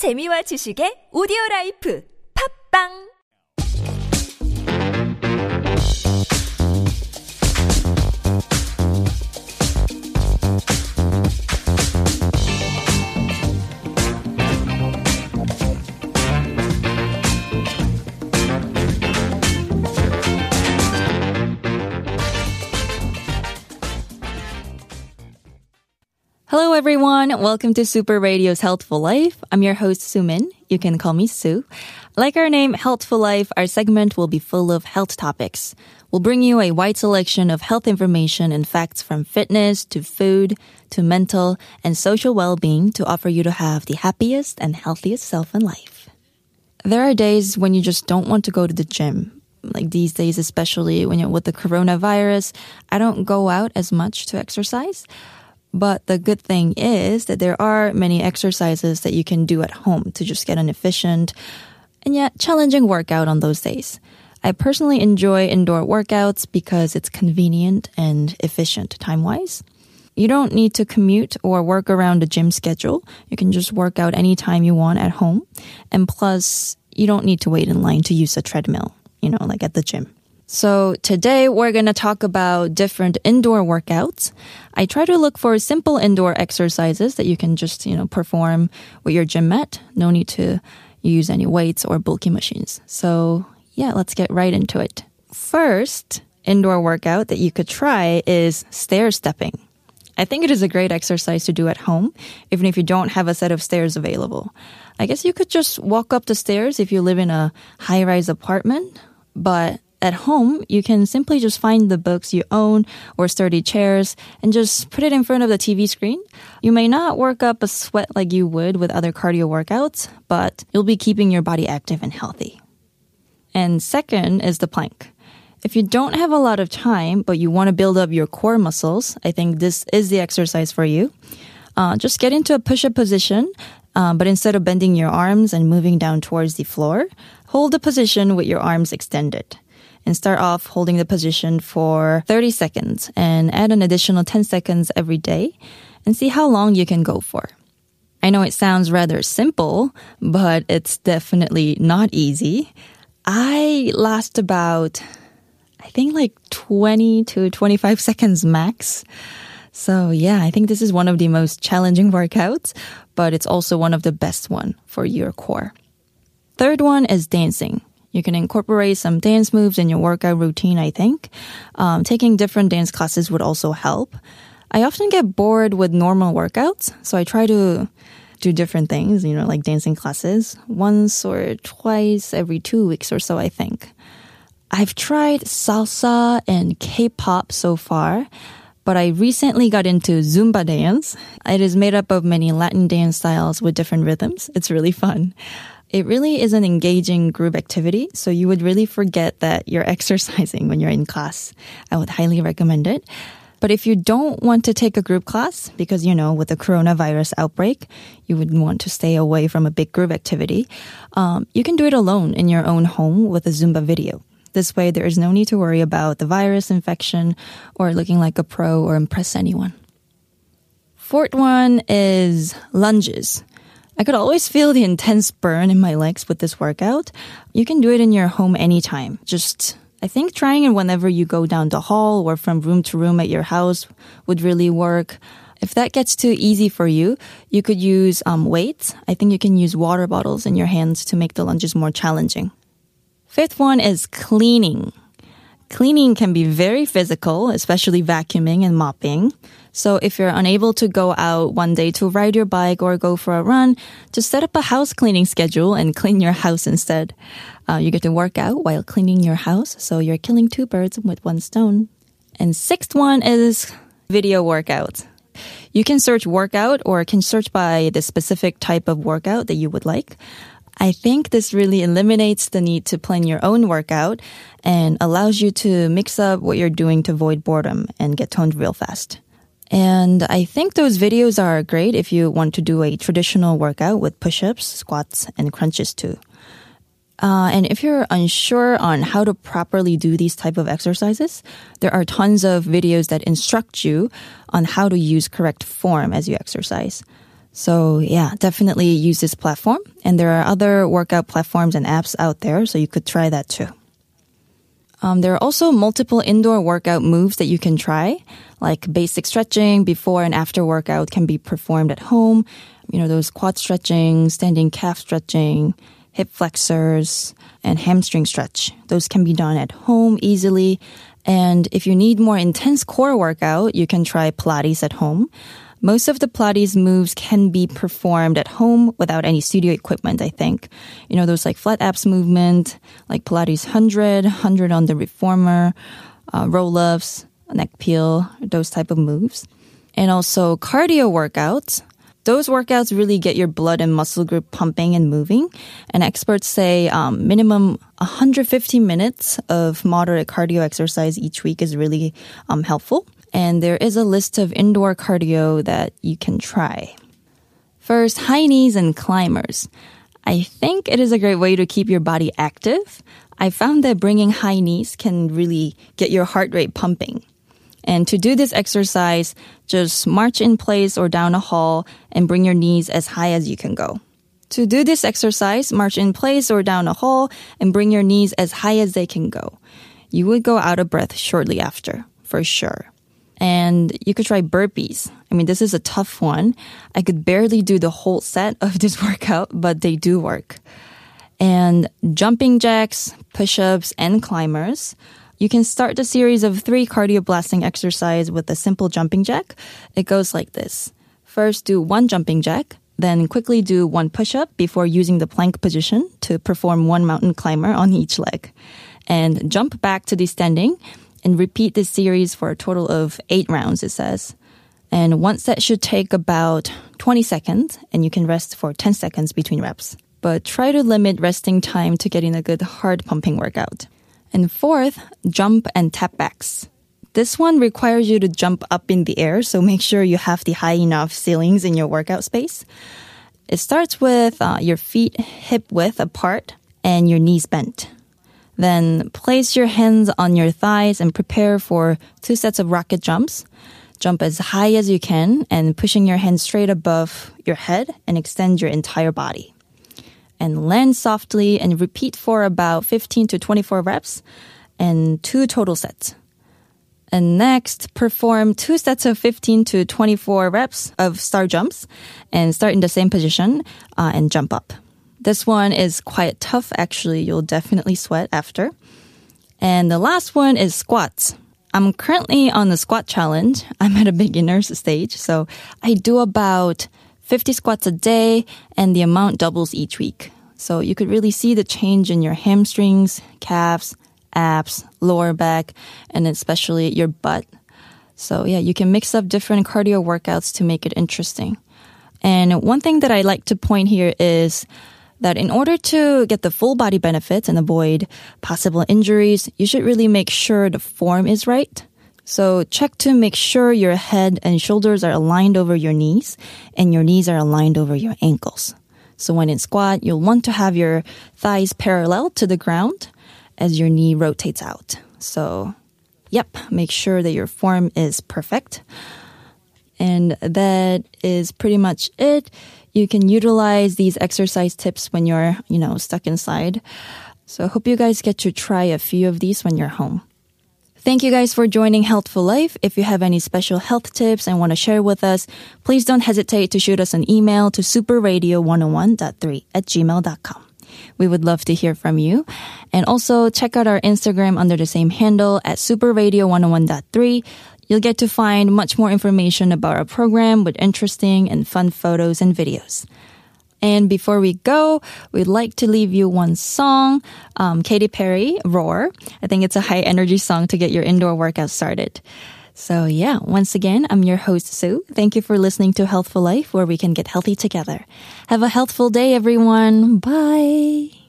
재미와 지식의 오디오 라이프. 팝빵 Hello, everyone. Welcome to Super Radio's Healthful Life. I'm your host, Sumin. You can call me Sue. Like our name, Healthful Life, our segment will be full of health topics. We'll bring you a wide selection of health information and facts from fitness to food to mental and social well-being to offer you to have the happiest and healthiest self in life. There are days when you just don't want to go to the gym. Like these days, especially when you're with the coronavirus, I don't go out as much to exercise. But the good thing is that there are many exercises that you can do at home to just get an efficient and yet challenging workout on those days. I personally enjoy indoor workouts because it's convenient and efficient time wise. You don't need to commute or work around a gym schedule. You can just work out anytime you want at home. And plus, you don't need to wait in line to use a treadmill, you know, like at the gym. So today we're going to talk about different indoor workouts. I try to look for simple indoor exercises that you can just, you know, perform with your gym mat. No need to use any weights or bulky machines. So yeah, let's get right into it. First, indoor workout that you could try is stair stepping. I think it is a great exercise to do at home, even if you don't have a set of stairs available. I guess you could just walk up the stairs if you live in a high rise apartment, but at home, you can simply just find the books you own or sturdy chairs and just put it in front of the TV screen. You may not work up a sweat like you would with other cardio workouts, but you'll be keeping your body active and healthy. And second is the plank. If you don't have a lot of time, but you want to build up your core muscles, I think this is the exercise for you. Uh, just get into a push up position, um, but instead of bending your arms and moving down towards the floor, hold the position with your arms extended and start off holding the position for 30 seconds and add an additional 10 seconds every day and see how long you can go for. I know it sounds rather simple, but it's definitely not easy. I last about, I think like 20 to 25 seconds max. So yeah, I think this is one of the most challenging workouts, but it's also one of the best one for your core. Third one is dancing. You can incorporate some dance moves in your workout routine, I think. Um, taking different dance classes would also help. I often get bored with normal workouts, so I try to do different things, you know, like dancing classes once or twice every two weeks or so, I think. I've tried salsa and K-pop so far, but I recently got into Zumba dance. It is made up of many Latin dance styles with different rhythms. It's really fun. It really is an engaging group activity, so you would really forget that you're exercising when you're in class. I would highly recommend it. But if you don't want to take a group class, because you know, with the coronavirus outbreak, you would want to stay away from a big group activity, um, you can do it alone in your own home with a Zumba video. This way, there is no need to worry about the virus infection or looking like a pro or impress anyone. Fourth one is lunges. I could always feel the intense burn in my legs with this workout. You can do it in your home anytime. Just, I think trying it whenever you go down the hall or from room to room at your house would really work. If that gets too easy for you, you could use um, weights. I think you can use water bottles in your hands to make the lunges more challenging. Fifth one is cleaning. Cleaning can be very physical, especially vacuuming and mopping. So if you're unable to go out one day to ride your bike or go for a run, just set up a house cleaning schedule and clean your house instead. Uh, you get to work out while cleaning your house, so you're killing two birds with one stone. And sixth one is video workouts. You can search workout or can search by the specific type of workout that you would like. I think this really eliminates the need to plan your own workout and allows you to mix up what you're doing to avoid boredom and get toned real fast. And I think those videos are great if you want to do a traditional workout with push-ups, squats, and crunches too. Uh, and if you're unsure on how to properly do these type of exercises, there are tons of videos that instruct you on how to use correct form as you exercise. So yeah, definitely use this platform. And there are other workout platforms and apps out there, so you could try that too. Um, there are also multiple indoor workout moves that you can try, like basic stretching before and after workout can be performed at home. You know, those quad stretching, standing calf stretching, hip flexors, and hamstring stretch. Those can be done at home easily. And if you need more intense core workout, you can try Pilates at home. Most of the Pilates moves can be performed at home without any studio equipment, I think. You know, those like flat abs movement, like Pilates 100, 100 on the reformer, uh, roll ups, neck pull, those type of moves. And also cardio workouts. Those workouts really get your blood and muscle group pumping and moving. And experts say um, minimum 150 minutes of moderate cardio exercise each week is really um, helpful and there is a list of indoor cardio that you can try. First, high knees and climbers. I think it is a great way to keep your body active. I found that bringing high knees can really get your heart rate pumping. And to do this exercise, just march in place or down a hall and bring your knees as high as you can go. To do this exercise, march in place or down a hall and bring your knees as high as they can go. You would go out of breath shortly after, for sure. And you could try burpees. I mean, this is a tough one. I could barely do the whole set of this workout, but they do work. And jumping jacks, push ups, and climbers. You can start the series of three cardio blasting exercise with a simple jumping jack. It goes like this. First, do one jumping jack, then quickly do one push up before using the plank position to perform one mountain climber on each leg. And jump back to the standing and repeat this series for a total of eight rounds, it says. And one set should take about 20 seconds, and you can rest for 10 seconds between reps. But try to limit resting time to getting a good heart pumping workout. And fourth, jump and tap backs. This one requires you to jump up in the air, so make sure you have the high enough ceilings in your workout space. It starts with uh, your feet hip width apart and your knees bent. Then place your hands on your thighs and prepare for two sets of rocket jumps. Jump as high as you can and pushing your hands straight above your head and extend your entire body. And land softly and repeat for about 15 to 24 reps and two total sets. And next, perform two sets of 15 to 24 reps of star jumps and start in the same position uh, and jump up. This one is quite tough, actually. You'll definitely sweat after. And the last one is squats. I'm currently on the squat challenge. I'm at a beginner's stage, so I do about 50 squats a day, and the amount doubles each week. So you could really see the change in your hamstrings, calves, abs, lower back, and especially your butt. So yeah, you can mix up different cardio workouts to make it interesting. And one thing that I like to point here is that in order to get the full body benefits and avoid possible injuries, you should really make sure the form is right. So check to make sure your head and shoulders are aligned over your knees and your knees are aligned over your ankles. So when in squat, you'll want to have your thighs parallel to the ground as your knee rotates out. So, yep, make sure that your form is perfect. And that is pretty much it you can utilize these exercise tips when you're, you know, stuck inside. So I hope you guys get to try a few of these when you're home. Thank you guys for joining Healthful Life. If you have any special health tips and want to share with us, please don't hesitate to shoot us an email to superradio101.3 at gmail.com. We would love to hear from you. And also check out our Instagram under the same handle at superradio101.3. You'll get to find much more information about our program with interesting and fun photos and videos. And before we go, we'd like to leave you one song, um, Katy Perry, Roar. I think it's a high energy song to get your indoor workout started. So yeah, once again, I'm your host, Sue. Thank you for listening to Healthful Life, where we can get healthy together. Have a healthful day, everyone. Bye.